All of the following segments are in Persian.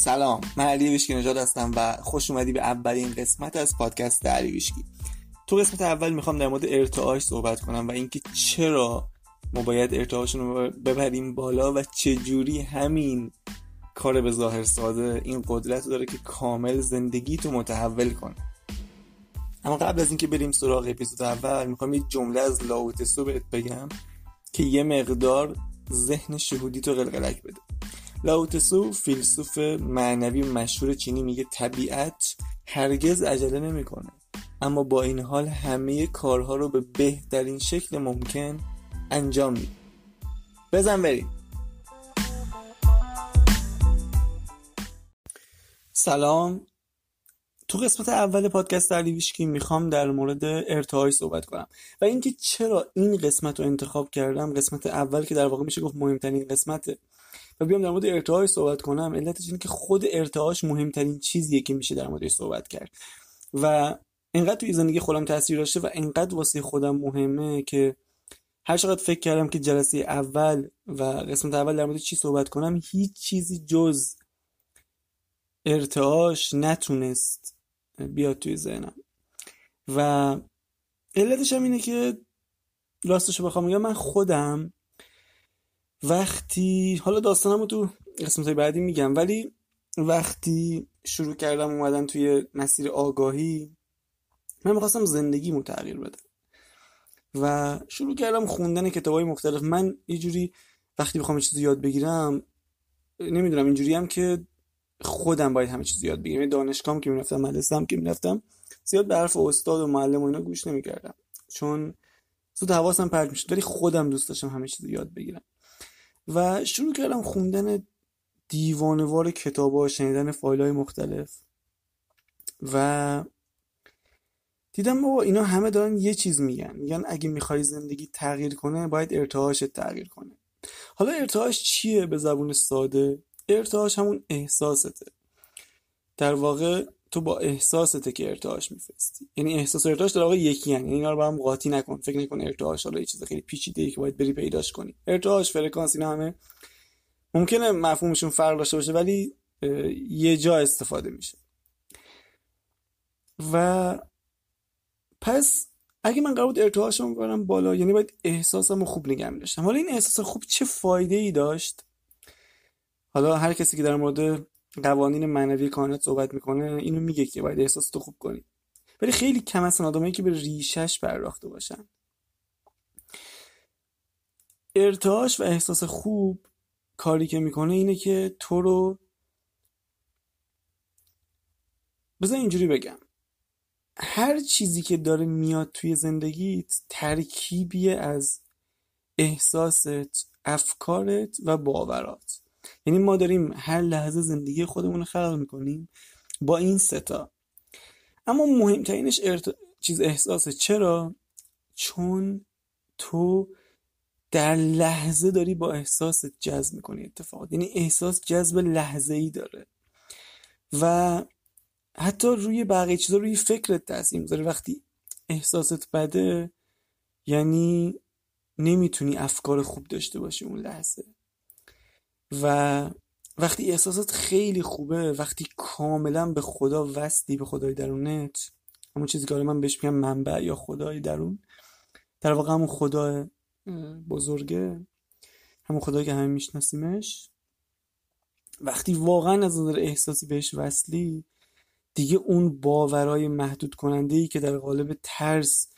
سلام من علی ویشکی نژاد هستم و خوش اومدی به اولین قسمت از پادکست علی ویشکی. تو قسمت اول می‌خوام در مورد ارتعاش صحبت کنم و اینکه چرا ما باید ارتعاشون رو ببریم بالا و چجوری همین کار به ظاهر ساده این قدرت داره که کامل زندگی تو متحول کنه. اما قبل از اینکه بریم سراغ اپیزود اول می‌خوام یه جمله از لاوتسو بهت بگم که یه مقدار ذهن شهودی تو قلقلک بده. لاوتسو فیلسوف معنوی مشهور چینی میگه طبیعت هرگز عجله نمی‌کنه. اما با این حال همه کارها رو به بهترین شکل ممکن انجام میده. بزن بریم. سلام. تو قسمت اول پادکست علی ویشکی می‌خوام در مورد ارتعاش صحبت کنم. و اینکه چرا این قسمت رو انتخاب کردم قسمت اول که در واقع میشه گفت مهمترین قسمته. و بیام در مورد ارتعاش صحبت کنم. علتش اینه که خود ارتعاش مهمترین چیزیه که میشه در موردش صحبت کرد. و انقدر توی زندگی خودم تاثیر داشته و انقدر واسه خودم مهمه که هر چقدر فکر کردم که جلسه اول و قسمت اول در مورد چی صحبت کنم هیچ چیزی جز ارتعاش نتونست بیاد توی ذهنم. و علتش هم اینه که راستش بخوام میگم من خودم وقتی حالا داستانم رو تو قسمت بعدی میگم ولی وقتی شروع کردم اومدن توی مسیر آگاهی من می‌خواستم زندگیمو تغییر بدم. و شروع کردم خوندن کتاب های مختلف. من یه جوری وقتی بخوام چیزی یاد بگیرم نمی‌دونم اینجوری هم که خودم باید همه چیز یاد بگیرم. دانشگاه که می‌رفتم مدرسه که می‌رفتم زیاد به حرف استاد و معلم و اینا گوش نمی‌کردم. چون زود حواسم پرت می‌شد ولی خودم دوست داشتم همه چیز یاد بگیرم. و شروع کردم خوندن دیوانوار کتاب ها شنیدن فایل های مختلف. و دیدم بابا اینا همه دارن یه چیز میگن. میگن اگه می‌خوای زندگی تغییر کنه باید ارتعاشت تغییر کنه. حالا ارتعاش چیه به زبون ساده؟ ارتعاش همون احساسته. در واقع تو با احساسته که ارتعاش میفرستی. یعنی احساس و ارتعاش در واقع یکی هن. یعنی اینا رو با هم قاطی نکن فکر نکن ارتعاش حالا یه چیز خیلی پیچیده ای که باید بری پیداش کنی. ارتعاش فرکانس اینا همه ممکنه مفهومشون فرق داشته باشه ولی یه جا استفاده میشه. و پس اگه من قرار بود ارتعاشم ببرم بالا یعنی باید احساسمو خوب نگه می‌داشتم. حالا این احساس خوب چه فایده ای داشت؟ حالا هر کسی که در مورد قوانین معنوی کائنات صحبت می‌کنه اینو میگه که باید احساس تو خوب کنی. ولی خیلی کم هستن آدمایی که به ریشش پرداخته باشن. ارتعاش و احساس خوب کاری که می‌کنه اینه که تو رو بذار اینجوری بگم. هر چیزی که داره میاد توی زندگیت ترکیبی از احساست افکارت و باورات. یعنی ما داریم هر لحظه زندگی خودمون رو خلق می‌کنیم با این ستا اما مهمترینش ارت... چیز احساسه. چرا؟ چون تو در لحظه داری با احساس جذب می‌کنی اتفاقات. یعنی احساس جذب لحظه ای داره. و حتی روی بقیه چیزا روی فکرت تاثیر می‌ذاره. وقتی احساست بده یعنی نمی‌تونی افکار خوب داشته باشی اون لحظه. و وقتی احساسات خیلی خوبه وقتی کاملا به خدا وصلی به خدای درونت همون چیزی که من بهش میگم منبع یا خدای درون در واقع همون خدا بزرگه همون خدایی که همه میشناسیمش. وقتی واقعا از نظر احساسی بهش وصلی دیگه اون باورای محدود کننده ای که در قالب ترس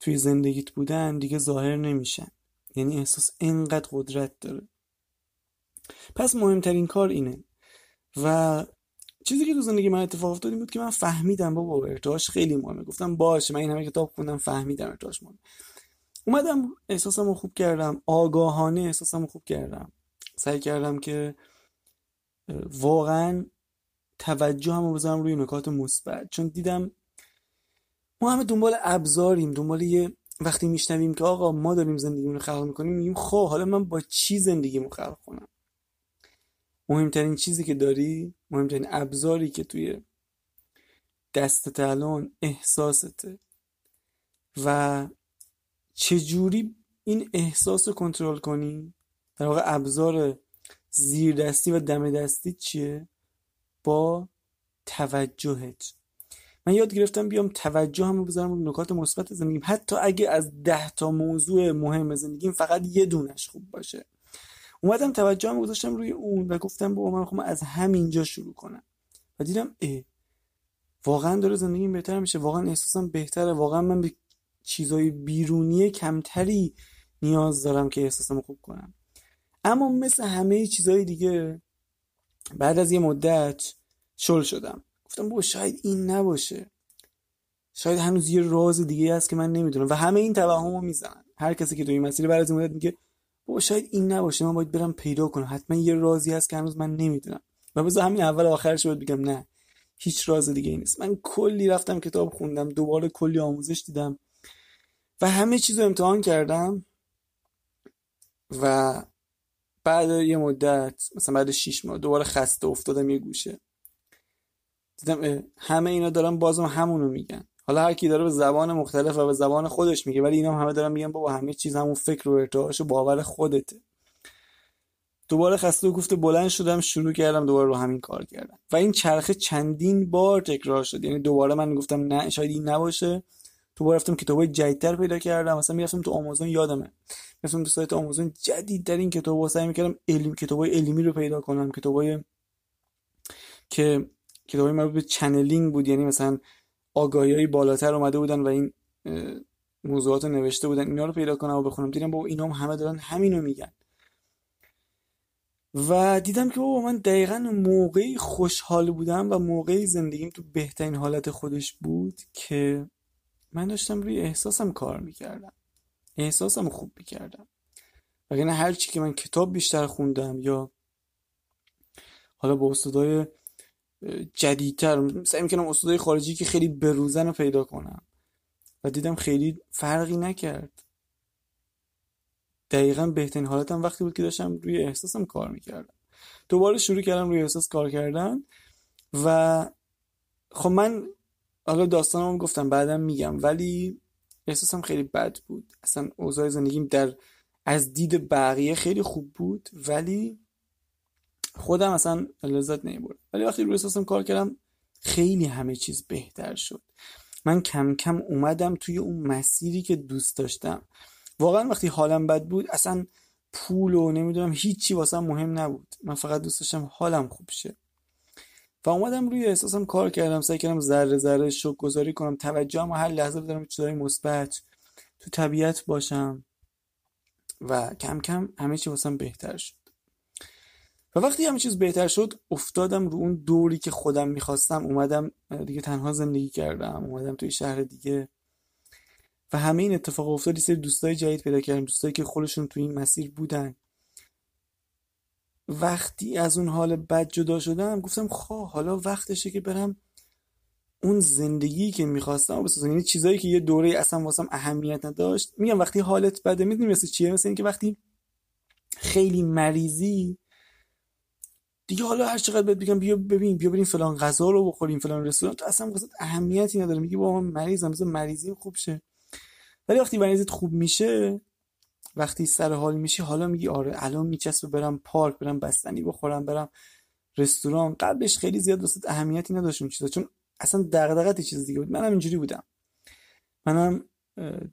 توی زندگیت بودن دیگه ظاهر نمیشن. یعنی احساس انقدر قدرت داره. پس مهمترین کار اینه. و چیزی که تو زندگی من اتفاق افتاد بود که من فهمیدم بابا ارتعاش خیلی مهمه. گفتم باشه من این همه کتاب خوندم فهمیدم ارتعاش مهمه. اومدم احساسم رو خوب کردم آگاهانه احساسم رو خوب کردم. سعی کردم که واقعا توجه هم بذارم روی نکات مثبت. چون دیدم ما همه دنبال ابزاریم دنبال یه وقتی میشنویم که آقا ما داریم زندگیمون رو خلق می‌کنیم میگیم خب حالا من با چی زندگیمو خلق کنم؟ مهمترین چیزی که داری مهمترین ابزاری که توی دستت الان احساسته و چجوری این احساس رو کنترل کنی؟ در واقع ابزار زیر دستی و دم دستی چیه؟ با توجهت. من یاد گرفتم بیام توجه هم بذارم رو نکات مثبت زندگیم. حتی اگه از ده تا موضوع مهم زندگیم فقط یه دونش خوب باشه. اومدم توجه هم گذاشتم روی اون و گفتم با من خواهم از همینجا شروع کنم. و دیدم اه واقعا داره زندگیم بهتر میشه. واقعا احساسم بهتره. واقعا من به چیزای بیرونی کمتری نیاز دارم که احساسم خوب کنم. اما مثل همه چیزهای دیگه بعد از یه مدت شل شدم. گفتم بابا شاید این نباشه. شاید هنوز یه راز دیگه هست که من نمی‌دونم. و همه این توهمو می‌زنن. هر کسی که توی این مسیر بعد از مدت میگه بابا شاید این نباشه من باید برم پیدا کنم. حتما یه رازی هست که هنوز من نمی‌دونم. و بذار همین اول آخرش باید بگم نه. هیچ راز دیگه ای نیست. من کلی رفتم کتاب خوندم دوباره کلی آموزش دیدم. و همه چیز رو امتحان کردم. و بعد یه مدت مثلا بعد 6 ماه دوباره خسته افتادم یه گوشه. دیدم همه اینا دارن بازم همونو میگن. حالا هر کی داره به زبان مختلف و به زبان خودش میگه ولی اینا هم همه دارن میگن بابا همه چیز همون فکر و ارتعاش و باور خودته. دوباره خسته و گفته بلند شدم شروع کردم دوباره رو همین کار کردم. و این چرخه چندین بار تکرار شد. یعنی دوباره من گفتم نه شاید این نباشه. دوباره رفتم کتابای جدیدتر پیدا کردم. مثلا می‌رفتم تو آمازون یادمه. می‌رفتم تو سایت آمازون جدیدترین کتابا سعی می‌کردم علم کتابای علمی رو پیدا کنم. کتابای که کتابای مربوط به چنلینگ بود. یعنی مثلا آگاهی های بالاتر اومده بودن و این موضوعات رو نوشته بودن. اینا رو پیدا کنم و بخونم. دیدم با اینا هم همه دارن همینو میگن. و دیدم که بابا من دقیقا موقعی خوشحال بودم و موقعی زندگیم تو بهترین حالت خودش بود که من داشتم روی احساسم کار می‌کردم. احساسم خوب می‌کردم. وگرنه هر چی که من کتاب بیشتر خوندم یا حالا با استادای جدیدتر. سعی می‌کنم استادای خارجی که خیلی بروزن رو پیدا کنم. و دیدم خیلی فرقی نکرد. دقیقا بهترین حالتم وقتی بود که داشتم روی احساسم کار می‌کردم. دوباره شروع کردم روی احساس کار کردن و خب من حالا داستانم گفتم بعدم میگم ولی احساسم خیلی بد بود. اصلا اوضاع زندگیم در از دید بقیه خیلی خوب بود ولی خودم اصلا لذت نمی‌برد ولی وقتی روی احساسم کار کردم خیلی همه چیز بهتر شد. من کم کم اومدم توی اون مسیری که دوست داشتم. واقعا وقتی حالم بد بود اصلا پول و نمی‌دونم هیچی واسم مهم نبود. من فقط دوست داشتم حالم خوب شه. و اومدم روی احساسم کار کردم سعی کردم ذره ذره شوک گذاری کنم. توجهم هر لحظه بدارم چیزای مثبت تو طبیعت باشم و کم کم همه چی واسم بهتر شد. و وقتی همه چیز بهتر شد افتادم رو اون دوری که خودم می‌خواستم. اومدم دیگه تنها زندگی کردم. اومدم توی شهر دیگه. و همه این اتفاق افتاد. یه سری دوستای جدید پیدا کردم دوستایی که خودشون توی این مسیر بودن. وقتی از اون حال بد جدا شدم گفتم خواه حالا وقتشه که برم اون زندگی که می‌خواستم بسازم. یعنی چیزایی که یه دوره اصلا واسم اهمیت نداشت. میگم وقتی حالت بده می‌دونی مثل چیه؟ مثل اینکه وقتی خیلی مریضی دیگه حالا هر چقدر بهت بگم بیا ببین بیا بریم فلان غذا رو بخوریم فلان رستوران. تو اصلا واسه اهمیتی نداره. میگی با من مریضم مثلا مریضی خوب شه. ولی وقتی مریضت خوب میشه وقتی سر حال میشی حالا میگی آره الان میچسبه برم پارک برم بستنی بخورم برم رستوران. قبلش خیلی زیاد واسه اهمیتی نداشت اون چیزا. چون اصلا دغدغت چیز دیگه بود. منم اینجوری بودم. منم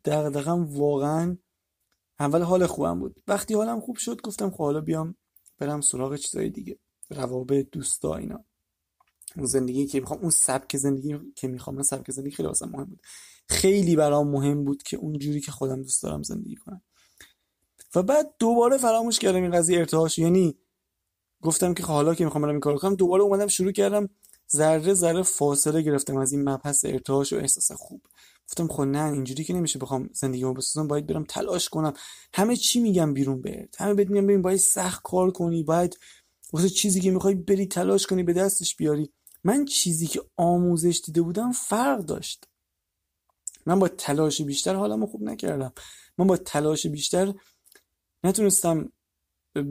دغدغم واقعا اول حال خوبم بود. وقتی حالم خوب شد گفتم خب حالا بیام برم سراغ چیزای دیگه. روابط دوستا اینا. زندگی که می‌خوام اون سبک زندگی که می‌خوام من سبک زندگی خیلی واسم مهم بود. خیلی برام مهم بود که اون جوری که خودم دوست دارم زندگی کنم. و بعد دوباره فراموش کردم این قضیه ارتعاش. یعنی گفتم که حالا که می‌خوام برم این کارو کنم دوباره اومدم شروع کردم ذره ذره فاصله گرفتم از این مبحث ارتعاش و احساس خوب. گفتم خب نه اینجوری که نمیشه بخوام زندگیمو بسازم باید برم تلاش کنم. همه چی میگم بیرون بهت. همه بهت میگم ببین باید سخت کار کنی باید واسه چیزی که می‌خوای بری تلاش کنی به دستش بیاری. من چیزی که آموزش دیده بودم فرق داشت. من با تلاش بیشتر حالمو خوب نکردم. من با تلاش بیشتر نتونستم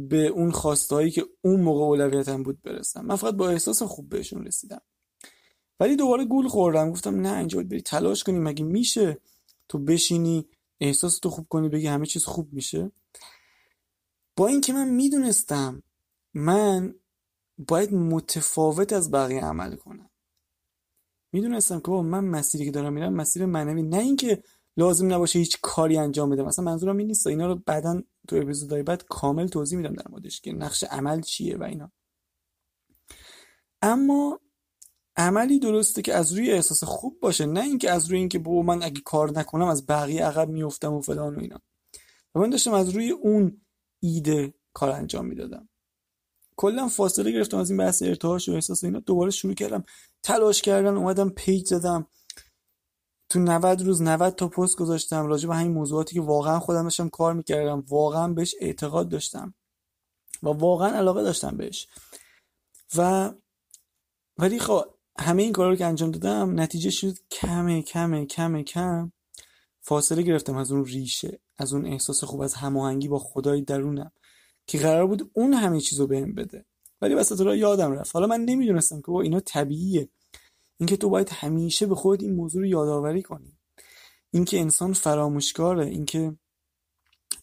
به اون خواستهایی که اون موقع اولویتم بود برسم. من فقط با احساس خوب بهشون رسیدم. ولی دوباره گول خوردم. گفتم نه اینجا باید بری تلاش کنی. مگه میشه تو بشینی احساس تو خوب کنی بگی همه چیز خوب میشه؟ با اینکه من می‌دونستم من باید متفاوت از بقیه عمل کنم. می‌دونستم که من مسیری که دارم میرم مسیر معنوی نه اینکه لازم نباشه هیچ کاری انجام بدم. مثلا منظورم این نیست. اینا رو بعدا تو اپیزودهای بعد کامل توضیح میدم در موردش که نقش عمل چیه و اینا. اما عملی درسته که از روی احساس خوب باشه نه اینکه از روی اینکه بابا من اگه کار نکنم از بقیه عقب میفتم و فلان و اینا. و من داشتم از روی اون ایده کار انجام می‌دادم. کلا فاصله گرفتم از این بحث ارتعاش و احساس اینا. دوباره شروع کردم تلاش کردن اومدم پیج زدم. تو 90 روز 90 تا پست گذاشتم راجع به همین موضوعاتی که واقعا خودم داشتم کار می‌کردم واقعا بهش اعتقاد داشتم و واقعا علاقه داشتم بهش. و ولی خب همه این کارا رو که انجام دادم نتیجه شد کمه کمه کمه کم. فاصله گرفتم از اون ریشه از اون احساس خوب از هماهنگی با خدای درونم. که قرار بود اون همه چیزو بهم بده. ولی وسط را یادم رفت. حالا من نمی‌دونستم که با اینا طبیعیه. اینکه تو باید همیشه به خود این موضوع رو یادآوری کنی. اینکه انسان فراموشکاره. اینکه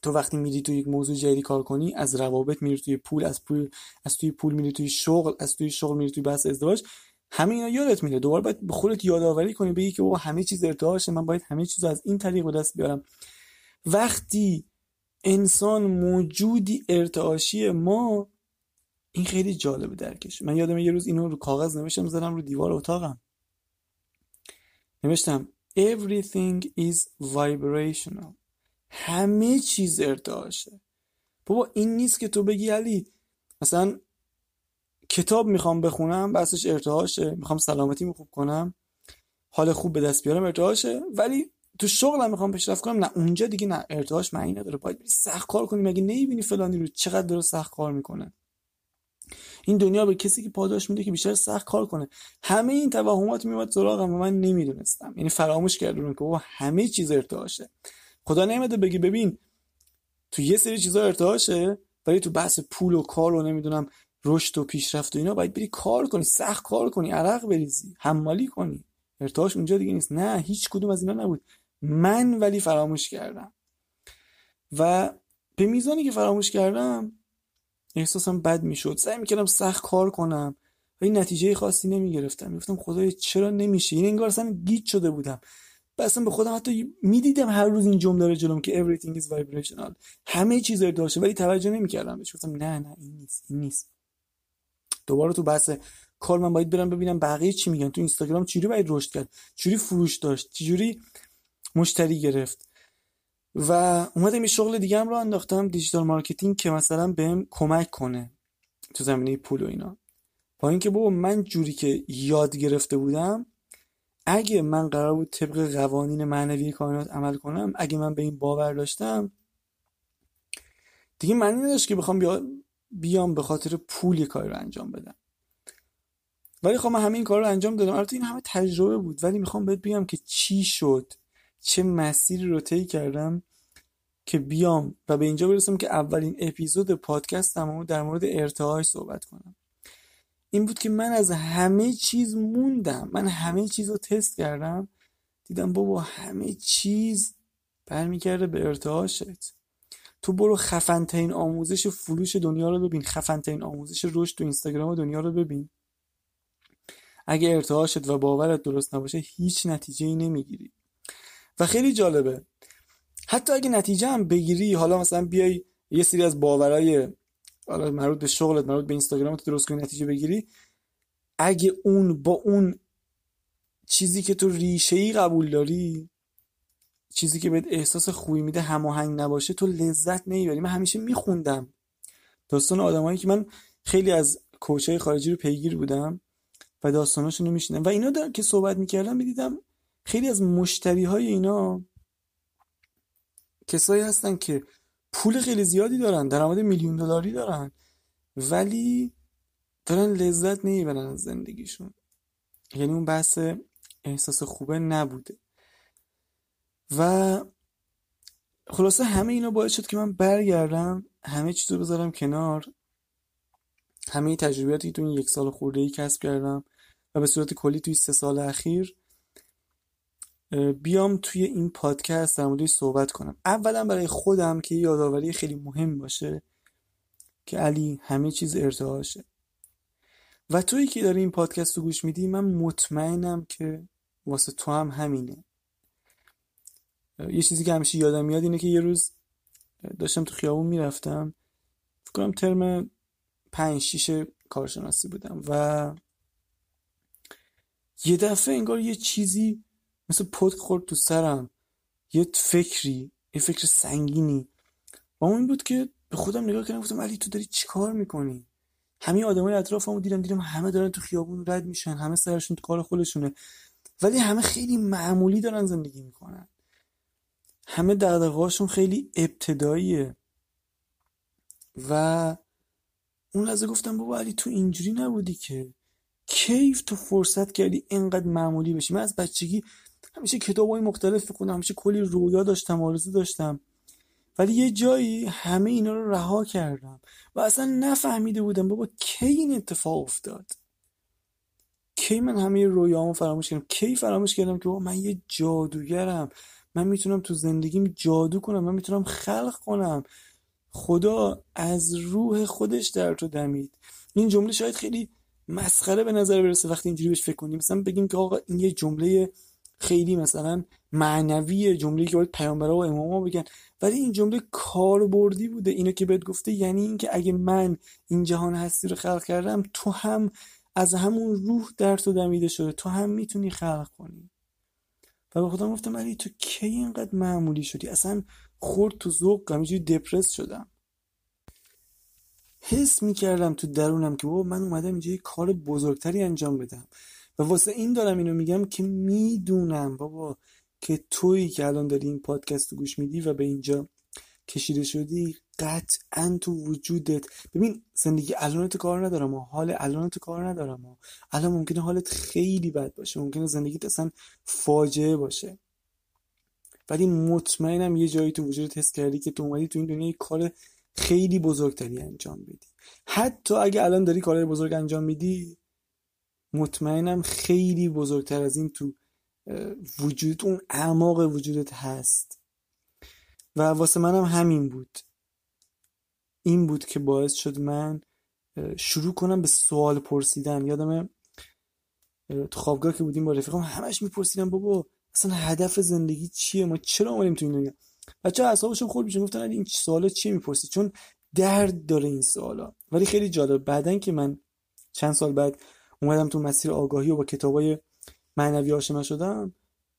تو وقتی میری تو یک موضوع جدیدی کار کنی از روابط میری توی پول از پول از توی پول میری توی شغل از توی شغل میری توی بحث ازدواج. همه اینا یادت میره. دوباره باید به خودت یادآوری کنی بگی که او همه چیز ارتعاشه من باید همه چیز از این طریق به دست بیارم. وقتی انسان موجودی ارتعاشی ما این خیلی جالبه درکش. من یادم یه روز اینو رو کاغذ نوشتم زدم رو دیوار اتاقم. نوشتم everything is vibrational. همه چیز ارتعاشه. بابا این نیست که تو بگی علی مثلا کتاب می‌خوام بخونم بسش ارتعاشه. می‌خوام سلامتی خوب کنم حال خوب به دست بیارم ارتعاشه. ولی تو شغلم می‌خوام پیشرفت کنم نه اونجا دیگه نه ارتعاش معنی نداره. باید بری سخت کار کنی مگه نمی‌بینی فلانی رو چقدر داره سخت کار می‌کنه؟ این دنیا به کسی که پاداش میده که بیشتر سخت کار کنه. همه این توهمات میومد سراغم و من نمی‌دونستم. یعنی فراموش کردم که بابا همه چیز ارتعاشه. خدا نمیده بگی ببین تو یه سری چیزا ارتعاشه ولی تو بحث پول و کار و نمی‌دونم رشد و پیشرفت و اینا باید بری کار کنی سخت کار کنی عرق بریزی حمالی کنی. ارتعاش اونجا دیگه نیست. نه هیچ کدوم از اینا نبود. من ولی فراموش کردم. و به میزانی که فراموش کردم احساسم بد می‌شد. سعی می‌کردم سخت کار کنم و این نتیجه خاصی نمی‌گرفتم. می‌گفتم خدای چرا نمیشه؟ این انگار اصلا گیت شده بودم. اصلا به خودم حتی می‌دیدم هر روز این جمله رو جلوم که everything is vibrational. همه چیز داشته ولی توجه نمی‌کردم بهش. نه نه این نیست این نیست. دوباره تو بحث کار من باید برم ببینم بقیه چی میگن. تو اینستاگرام چجوری باید رشد کرد؟ چجوری فروش داشت؟ چجوری مشتری گرفت. و اومدم یه شغل دیگه هم رو انداختم digital marketing که مثلا بهم کمک کنه تو زمینه پول و اینا. با اینکه بابا من جوری که یاد گرفته بودم اگه من قرار بود طبق قوانین معنوی کائنات عمل کنم اگه من به این باور داشتم دیگه معنی نداشت که بخوام بیام به خاطر پول یه کاری رو انجام بدم. ولی خب من همه این کار رو انجام دادم. البته این همه تجربه بود ولی می‌خوام بهت بگم که چی شد. چه مسیری رو طی کردم که بیام و به اینجا برسم که اولین اپیزود پادکستم در مورد ارتعاش صحبت کنم. این بود که من از همه چیز موندم. من همه چیز رو تست کردم. دیدم بابا همه چیز برمیگرده به ارتعاشت. تو برو خفنترین آموزش فروش دنیا رو ببین. خفنترین آموزش رشد تو اینستاگرام دنیا رو ببین. اگه ارتعاشت و باورت درست نباشه هیچ نتیجه ای نمی‌گیری. و خیلی جالبه. حتی اگه نتیجه هم بگیری حالا مثلا بیای یه سری از باورای حالا مربوط به شغلت مربوط به اینستاگرام تو درست کنی نتیجه بگیری اگه اون با اون چیزی که تو ریشه ای قبول داری چیزی که بهت احساس خوبی میده هماهنگ نباشه تو لذت نمی‌بری. من همیشه میخوندم. داستان آدمایی که من خیلی از کوچه خارجی رو پیگیر بودم و داستاناشون رو میشنم و اینا در که صحبت می‌کردم می‌دیدم خیلی از مشتری های اینا کسایی هستن که پول خیلی زیادی دارن درآمد میلیون دلاری دارن ولی دارن لذت نمی‌برن از زندگیشون. یعنی اون بحث احساس خوبه نبوده. و خلاصه همه اینا باعث شد که من برگردم همه چیز رو بذارم کنار همه تجربیاتی تو این یک سال خورده ای کسب کردم و به صورت کلی توی سه سال اخیر بیام توی این پادکست در موردش صحبت کنم. اولا برای خودم که یادآوری خیلی مهم باشه که علی همه چیز ارتعاشه. و تویی که داری این پادکست رو گوش میدی من مطمئنم که واسه تو هم همینه. یه چیزی که همیشه یادم میاد اینه که یه روز داشتم تو خیابون می‌رفتم. فکر کنم ترم پنج شیش کارشناسی بودم و یه دفعه انگار یه چیزی مثل پد خورد تو سرم. یه فکری یه فکر سنگینی. و اون این بود که به خودم نگاه کردم گفتم علی تو داری چیکار می‌کنی؟ همه آدمای اطرافمو دیدم دیدم همه دارن تو خیابون رد میشن همه سرشون تو کار خودشونه. ولی همه خیلی معمولی دارن زندگی می‌کنن. همه دغدغه‌هاشون خیلی ابتداییه. و اون لحظه گفتم بابا علی تو اینجوری نبودی که؟ کیف تو فرصت کردی اینقدر معمولی بشی؟ من از بچگی همیشه کتابای مختلف بخونم همیشه کلی رویا داشتم آرزو داشتم. ولی یه جایی همه اینا رو رها کردم و اصلا نفهمیده بودم بابا کی این اتفاق افتاد. کی من همه رویامو فراموش کردم؟ کی فراموش کردم که بابا من یه جادوگرم. من می‌تونم تو زندگیم جادو کنم من می‌تونم خلق کنم. خدا از روح خودش در تو دمید. این جمله شاید خیلی مسخره به نظر برسه وقتی اینجوری بهش فکر کنیم. مثلا بگیم که آقا این یه جمله خیلی مثلا معنوی جمله که باید پیامبرا و اماما بگن. ولی این جمله کاربردی بوده اینو که بهت گفته یعنی اینکه اگه من این جهان هستی رو خلق کردم تو هم از همون روح در تو دمیده شده تو هم می‌تونی خلق کنی. و به خودم گفتم علی تو کی اینقدر معمولی شدی؟ اصلا خورد تو ذوق همینجوری دپرس شدم. حس می‌کردم تو درونم که بابا من اومدم اینجا یه کار بزرگتری انجام بدم. و واسه این دارم اینو میگم که می‌دونم بابا که تویی که الان داری این پادکست رو گوش میدی و به اینجا کشیده شدی قطعا تو وجودت. ببین زندگی الانت کار ندارم و حال الانت کار ندارم و الان ممکنه حالت خیلی بد باشه ممکنه زندگیت اصلا فاجعه باشه. ولی مطمئنم یه جایی تو وجودت حس کردی که تو اومدی تو این دنیا کار خیلی بزرگتری انجام بدی حتی اگه الان داری کارهای بزرگ انجام میدی مطمئنم خیلی بزرگتر از این تو وجود اون اعماق وجودت هست. و واسه منم همین بود. این بود که باعث شد من شروع کنم به سوال پرسیدن. یادم تو خوابگاه که بودیم با رفیقم همش میپرسیدم بابا اصلا هدف زندگی چیه؟ ما چرا اومدیم تو این دنیا؟ بچه اعصابشون خورد میشه گفتن این سوالا چیه می‌پرسی؟ چون درد داره این سوالا. ولی خیلی جالب. بعدن که من چند سال بعد اومدم تو مسیر آگاهی و با کتابای معنوی آشنا شدم.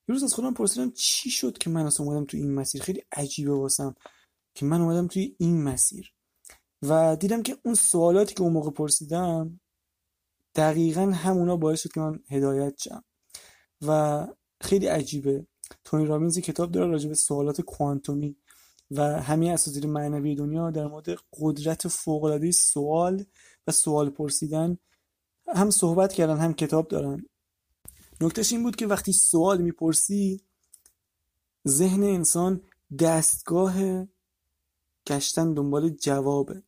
یه روز از خودم پرسیدم چی شد که من اصلا اومدم تو این مسیر؟ خیلی عجیبه واسم که من اومدم توی این مسیر. و دیدم که اون سوالاتی که اون موقع پرسیدم دقیقا همونا باعث شد که من هدایت شم. و خیلی عجیبه. تونی رابینز کتاب داره راجع به سوالات کوانتومی و همه اساطیر معنوی دنیا در مورد قدرت فوق‌العاده سوال و سوال پرسیدن هم صحبت کردن هم کتاب دارن. نکتهش این بود که وقتی سوال می‌پرسی ذهن انسان دستگاه گشتن دنبال جوابه.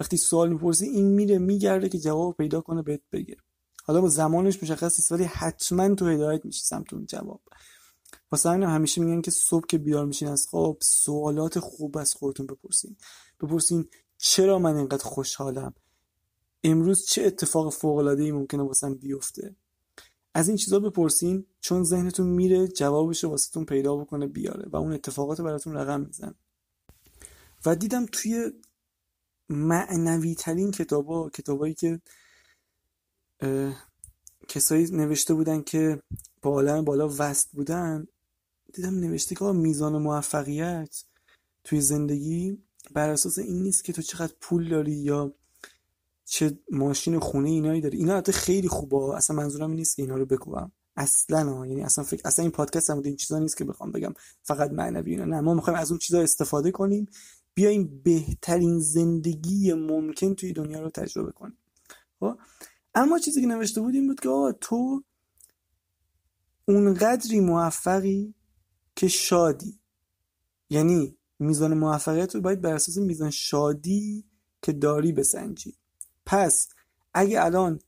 وقتی سوال می‌پرسی این میره میگرده که جواب پیدا کنه بهت بگه. حالا با زمانش مشخص نیست ولی حتما تو هدایت میشی سمت اون جواب. واسه همین همیشه میگن که صبح که بیار میشین از خواب سوالات خوب از خودتون بپرسین. بپرسین چرا من اینقدر خوشحالم؟ امروز چه اتفاق فوق العاده ای ممکنه واسم بیفته؟ از این چیزا بپرسین چون ذهنتون میره جوابش رو واسهتون پیدا بکنه بیاره و اون اتفاقات براتون رقم میزن و دیدم توی معنوی ترین کتابا کتابایی که کسایی نوشته بودن که با بالا وست بودن دیدم نوشته که میزان موفقیت توی زندگی بر اساس این نیست که تو چقدر پول داری یا چه ماشین خونه اینایی داری اینا حتی خیلی خوبه. اصلا منظورم نیست که اینا رو بگوام اصلا ها. یعنی اصلا فکر اصلا این پادکست هم این چیزا نیست که بخوام بگم. فقط معنوی اینا. نه ما می‌خوایم از اون چیزا استفاده کنیم. بیایم بهترین زندگی ممکن توی دنیا رو تجربه کنیم. خب؟ اما چیزی که نوشته بود این بود که آقا تو اونقدری موفقی که شادی. یعنی میزان موفقیت رو باید بر اساس میزان شادی که داری بسنجی. پس اگه الان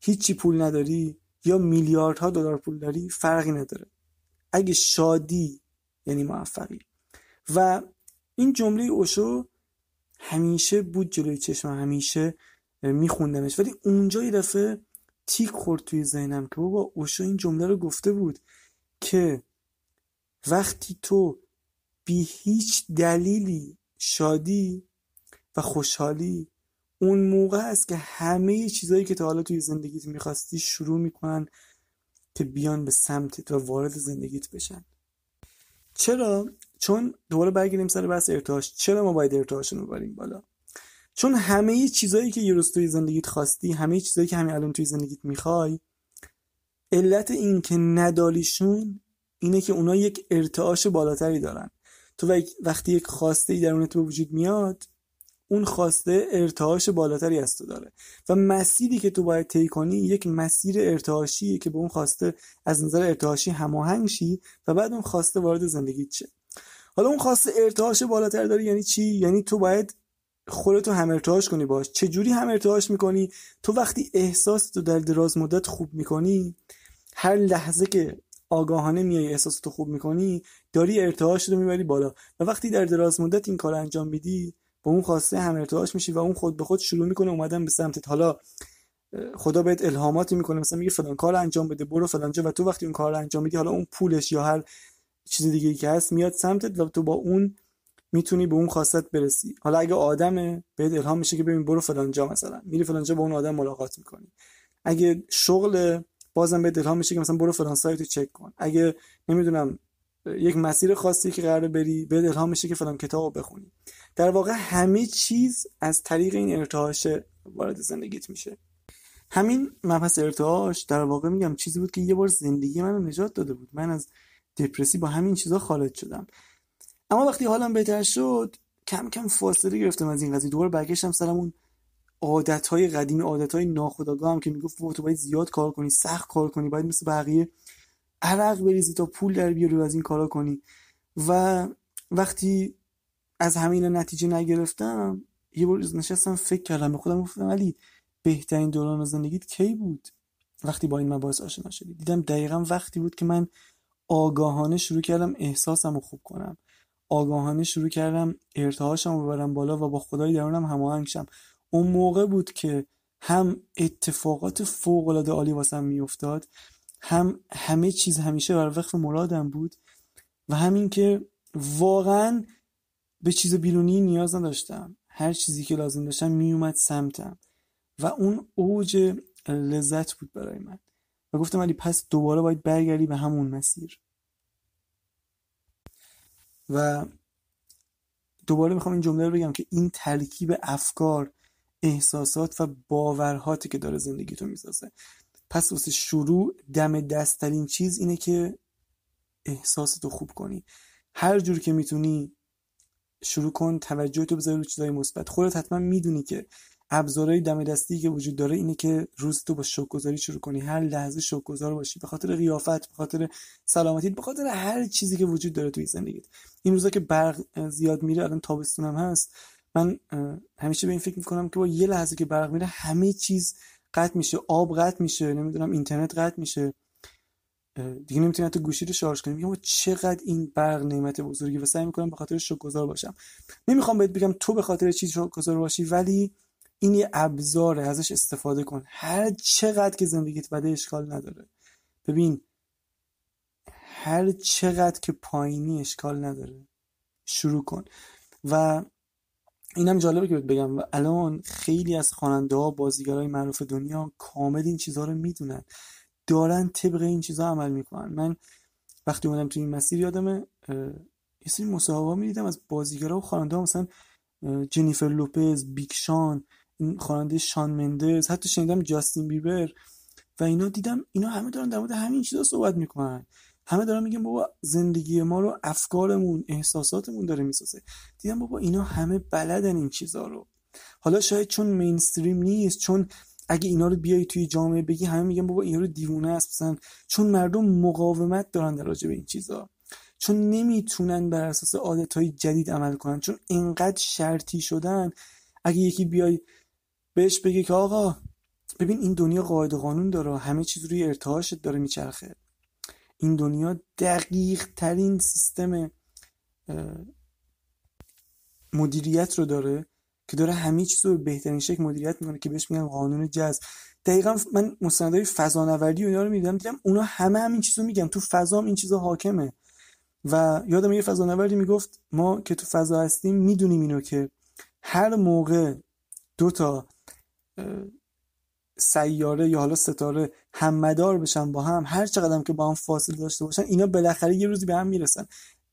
هیچی پول نداری یا میلیاردها دلار پول داری فرقی نداره. اگه شادی یعنی موفقی. و این جمله اوشو همیشه بود جلوی چشم همیشه میخوندمش. ولی اونجا یه دفعه تیک خورد توی ذهنم که بابا اوشا این جمله رو گفته بود که وقتی تو بی هیچ دلیلی شادی و خوشحالی اون موقع است که همه چیزهایی که تا حالا توی زندگیت می‌خواستی شروع می‌کنن که بیان به سمتت و وارد زندگیت بشن. چرا؟ چون دوباره برگردیم سر بحث ارتعاش. چرا ما باید ارتعاش رو ببریم بالا؟ چون همه چیزهایی که یه توی زندگیت خواستی همه چیزهایی که همین الان توی زندگیت می‌خوای علت این که نداریشون اینه که اونا یک ارتعاش بالاتری دارن. تو وقتی یک خواسته ای درونت به وجود میاد اون خواسته ارتعاش بالاتری از تو داره. و مسیری که تو باید طی کنی یک مسیر ارتعاشیه که به اون خواسته از نظر ارتعاشی هماهنگ شی و بعد اون خواسته وارد زندگیت شه. حالا اون خواسته ارتعاش بالاتر داره یعنی چی؟ یعنی تو باید خودتو هم ارتعاش کنی باش. چه جوری هم ارتعاش می‌کنی؟ تو وقتی احساس تو در دراز مدت خوب می‌کنی هر لحظه که آگاهانه میای احساس تو خوب می‌کنی داری ارتعاش رو می‌بری بالا. و وقتی در دراز مدت این کار انجام میدی اون خواسته هم ارتعاش میشی و اون خود به خود شروع می‌کنه اومدن به سمتت. حالا خدا بهت الهاماتی می‌کنه. مثلا میگه فلان کار انجام بده برو فلان جا. و تو وقتی اون کار انجام میدی حالا اون پولش یا هر چیز دیگه ای که هست میاد سمتت و تو با اون می‌تونی به اون خواستت برسی. حالا اگه آدمه بهت الهام میشه که ببین برو فلان جا مثلا. میری فلان جا با اون آدم ملاقات می‌کنی. اگه شغل بازم بهت الهام میشه که مثلا برو فلان سایت رو چک کن. اگه نمی‌دونم یک مسیر خاصی که قرار بری بهت الهام میشه که فلان کتاب رو بخونی. در واقع همه چیز از طریق این ارتعاش وارد زندگیت میشه. همین مبحث ارتعاش در واقع میگم چیزی بود که یه بار زندگی منو نجات داده بود. من از دپرسی با همین چیزا خارج شدم. اما وقتی حالم بهتر شد کم کم فاصله گرفتم از این قضیه. دوباره برگشتم سرم اون عادت های قدیمی عادت های ناخودآگاه هم که می‌گفت تو باید زیاد کار کنی سخت کار کنی باید مثل بقیه عرق بریزی تا پول در بیاری از این کارا کنی. و وقتی از همین نتیجه نگرفتم یه بار نشستم فکر کردم به خودم گفتم ولی بهترین دوران زندگیت کی بود؟ وقتی با این مباحث آشنا شدی. دیدم دقیقا وقتی بود که من آگاهانه شروع کردم احساسم رو خوب کنم. آگاهانه شروع کردم ارتعاشم رو ببرم بالا و با خدای درونم هماهنگ شم. اون موقع بود که هم اتفاقات فوق العاده عالی واسم میافتاد هم همه چیز همیشه بر وقف مرادم بود و همین که واقعا به چیز بیرونی نیاز نداشتم. هر چیزی که لازم داشتم میومد سمتم. و اون اوج لذت بود برای من. و گفتم ولی پس دوباره باید برگردی به همون مسیر. و دوباره می‌خوام این جمله رو بگم که این ترکیب افکار احساسات و باورهاتی که داره زندگی تو می‌سازه. پس واسه شروع دم دستترین چیز اینه که احساستو خوب کنی. هر جور که می‌تونی شروع کن توجه تو بذاری رو چیزای مثبت. خودت حتما می‌دونی که ابزارهای دم دستی که وجود داره اینه که روز تو با شوکگذاری شروع کنی. هر لحظه شوکگذار باشی. به خاطر قیافت به خاطر سلامتی به خاطر هر چیزی که وجود داره توی زندگیت. این روزا که برق زیاد میره الان تابستونم هست. من همیشه به این فکر می‌کنم که با یه لحظه که برق میره همه چیز قطع میشه. آب قطع میشه. نمی‌دونم اینترنت قطع میشه. دیگه نمی‌تونی تو گوشی رو شارژ کنی میگم چقدر این برق نعمت بزرگی و سعی می‌کنم به خاطر شکرگزار باشم. نمی‌خوام بهت بگم تو به خاطر چیز شکرگزار باشی ولی این یه ابزاره ازش استفاده کن. هر چقدر که زندگیت بده اشکال نداره. ببین هر چقدر که پایینی اشکال نداره. شروع کن. و اینم جالبه که بگم. و الان خیلی از خواننده ها بازیگرای معروف دنیا کامل این چیزها رو می‌دونن. دارن طبق این چیزها عمل می‌کنن. من وقتی اومدم تو این مسیر یادمه یه سری مصاحبه می‌دیدم از بازیگرا و خواننده ها مثلا جنیفر لوپز بیکشان این خواننده شان مندز حتی شنیدم جاستین بیبر و اینا دیدم اینا همه دارن در مورد همین چیزا صحبت می‌کنن. همه دارن میگن بابا زندگی ما رو افکارمون احساساتمون داره می‌سازه. دیدم بابا اینا همه بلدن این چیزا رو. حالا شاید چون مینستریم نیست چون اگه اینا رو بیای توی جامعه بگی همه میگن بابا اینا رو دیوونه است. مثلا چون مردم مقاومت دارن در راجع به این چیزا. چون نمی‌تونن بر اساس های جدید عمل کنن. چون اینقدر شرطی شدن. اگه یکی بیای بهش بگی که آقا ببین این دنیا قاعده قانون داره همه چیز روی ارتعاشت داره میچرخه. این دنیا دقیق ترین سیستم مدیریت رو داره. که داره همه چیز رو به بهترین شکل مدیریت می‌کنه که بهش میگن قانون جذب. دقیقا من مستندهای فضانوردی و اینا رو می‌دیدم دیدم اونا همه همین چیزو میگن. تو فضا این چیزا حاکمه. و یادم یه فضانوردی می‌گفت ما که تو فضا هستیم می‌دونیم اینو که هر موقع دو تا سیاره یا حالا ستاره هممدار بشن با هم هر چقدر که با هم فاصله داشته باشن اینا بالاخره یه روزی به هم می‌رسن.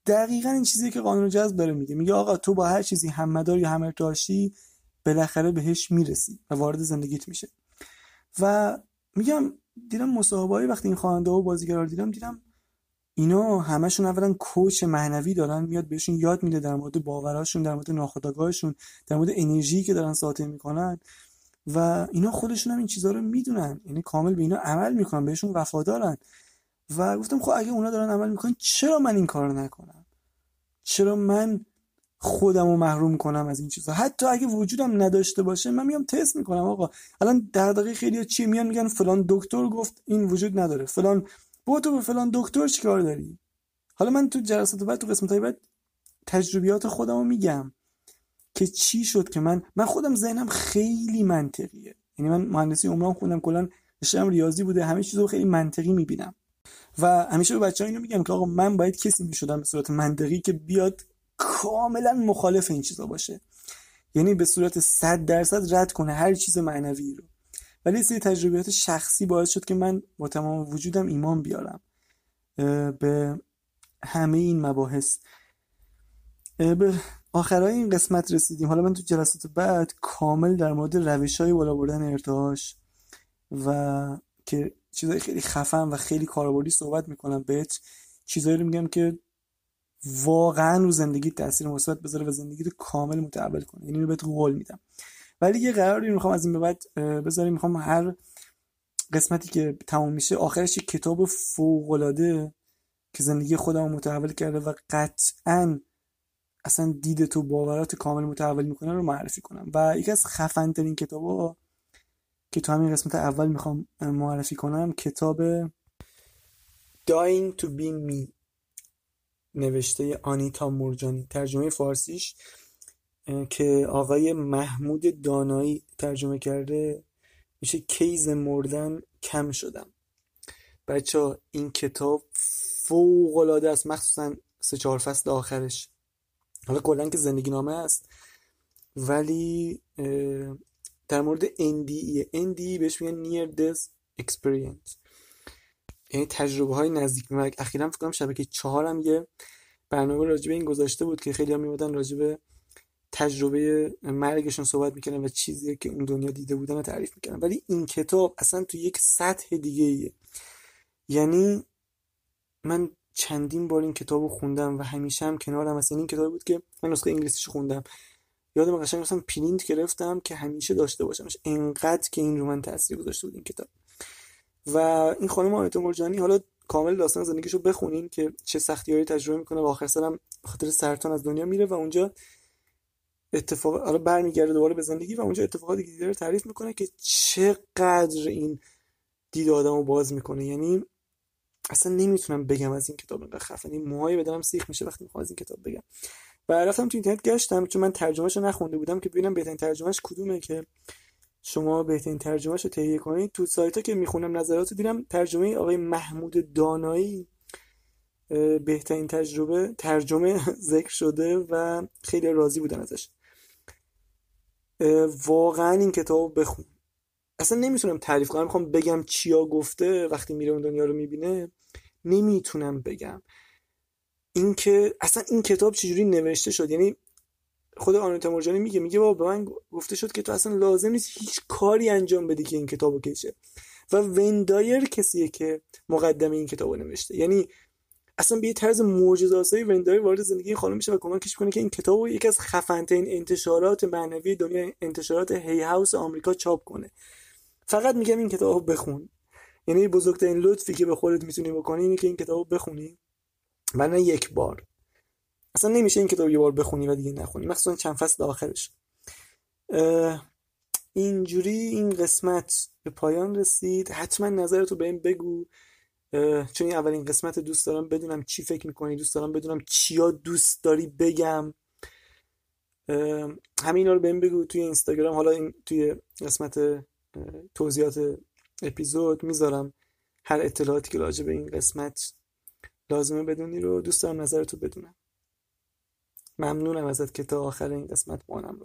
دقیقا این چیزی که قانون جذب داره میگه. میگه آقا تو با هر چیزی هممدار یا همارتاشی بالاخره بهش می‌رسی و وارد زندگیت میشه. و میگم دیدم مصاحبه وقتی این خواننده و بازیگرا دیدم دیدم اینا همشون اولا کوچ معنوی دارن میاد بهشون یاد میده در مورد باوراشون در مورد ناخودآگاهشون در مورد انرژی که دارن ساطع می‌کنن. و اینا خودشون هم این چیزها رو می‌دونن. یعنی کامل به اینا عمل می‌کنن بهشون وفادارن. و گفتم خب اگه اونا دارن عمل می‌کنن چرا من این کارو نکنم؟ چرا من خودم رو محروم کنم از این چیزها حتی اگه وجودم نداشته باشه من میام تست می‌کنم آقا. الان در دقیقه خیلی چی میان میگن فلان دکتر گفت این وجود نداره. فلان با تو به فلان دکتر چیکار داری؟ حالا من تو جلسات بعد تو قسمت بعد تجربیات خودم رو میگم که چی شد که من من خودم ذهنم خیلی منطقیه. یعنی من مهندسی عمران خوندم کلا ریاضی بوده همه چیزو خیلی منطقی می‌بینم. و همیشه به بچه‌ها اینو میگم که آقا من باید کسی می‌شدم به صورت منطقی که بیاد کاملا مخالف این چیزا باشه. یعنی به صورت 100 درصد رد کنه هر چیز معنوی رو. ولی سری تجربیات شخصی باعث شد که من با تمام وجودم ایمان بیارم. به همه این مباحث. به آخرای این قسمت رسیدیم. حالا من تو جلسات بعد کامل در مورد روش های بالا بردن ارتعاش و که چیزای خیلی خفن و خیلی کاربردی صحبت می‌کنم بهت. چیزایی رو میگم که واقعا رو زندگی تاثیر مثبت بذاره و زندگی رو کامل متحول کنه. یعنی رو بهت قول میدم. ولی یه قراری می‌خوام از این به بعد بذاریم. می‌خوام هر قسمتی که تموم میشه آخرش کتاب فوق العاده که زندگی خودم متحول کرده و قطعا اصلا دید تو باورات کامل متحول می‌کنه رو معرفی کنم. و یکی از خفن ترین کتاب که تو همین قسمت اول می‌خوام معرفی کنم کتاب Dying to be me. نوشته آنیتا مرجانی ترجمه فارسیش که آقای محمود دانایی ترجمه کرده. میشه کیز مردن کم شدم. بچه این کتاب فوق العاده است. مخصوصا سه چهار فصل آخرش. حالا کلا که زندگی نامه است. ولی در مورد NDE NDE بهش میگن Near Death Experience. یعنی تجربه های نزدیک. مرگ اخیرا فکر کنم شبکه چهارم یه برنامه راجبه این گذاشته بود که خیلی هم میمدن راجبه تجربه مرگشون صحبت می‌کنن و چیزی که اون دنیا دیده بودن رو تعریف می‌کنن ولی این کتاب اصلا تو یک سطح دیگه ایه. یعنی من چندین بار این کتاب رو خوندم و همیشه هم کنارم هست. این کتاب بود که من نسخه انگلیسیش خوندم. یادم قشنگ مثلا پرینت گرفتم که همیشه داشته باشمش. انقدر که این رو من تاثیر گذاشته بود این کتاب. و این خانم آیت مرجانی حالا کامل داستان زندگیشو بخونین که چه سختیاری تجربه می‌کنه و آخر سرم خاطر سرطان از دنیا میره و اونجا اتفاق حالا برمیگرده دوباره به زندگی و اونجا اتفاقاتی که دیده رو تعریف می‌کنه که چقدر این دید آدمو باز می‌کنه. یعنی اصلا نمی‌تونم بگم از این کتاب اینقدر خفنی یعنی موهای بدنم سیخ میشه وقتی می‌خوام از این کتاب بگم. و رفتم تو اینترنت گشتم چون من ترجمهش رو نخونده بودم که ببینم بهترین ترجمهش کدومه که شما بهترین ترجمهش تهیه کنید. تو سایت که می‌خونم نظرات رو دیدم ترجمه آقای محمود دانایی بهترین تجربه ترجمه ذکر شده و خیلی راضی بودن ازش. واقعا این کتاب بخون. اصلا نمی‌تونم تعریف کنم. می‌خوام بگم چیا گفته وقتی میره اون دنیا رو می‌بینه. نمی‌تونم بگم. اینکه اصلا این کتاب چجوری نوشته شد؟ یعنی خود آنوتا مرجانی میگه میگه بابا به من گفته شد که تو اصلا لازم نیست هیچ کاری انجام بدی که این کتابو کشه. و وندایر کسیه که مقدمه این کتابو نوشته. یعنی اصلا به یه طرز معجزه‌آسایی وندایر وارد زندگی خانم میشه و کمکش کنه که این کتابو یکی از خفن‌ترین انتشارات معنوی دنیا انتشارات هی هاوس آمریکا چاپ کنه. فقط میگم این کتابو بخون. یعنی بزرگترین لطفی که به خودت می‌تونی بکنی اینه که این کتابو بخونی. و نه یک بار. اصلا نمیشه این کتاب یه بار بخونی و دیگه نخونی. مخصوصا چند فصل آخرش. اینجوری این قسمت به پایان رسید. حتما نظرتو به این بگو. چون این اولین قسمت دوست دارم بدونم چی فکر می‌کنی. دوست دارم بدونم چیا دوست داری بگم. همه اینا رو بهم بگو. توی اینستاگرام حالا این توی قسمت توضیحات اپیزود می‌ذارم. هر اطلاعاتی که راجع به این قسمت لازمه بدونی رو دوست دارم نظرتو بدونم. ممنونم ازت که تا آخر این قسمت با هم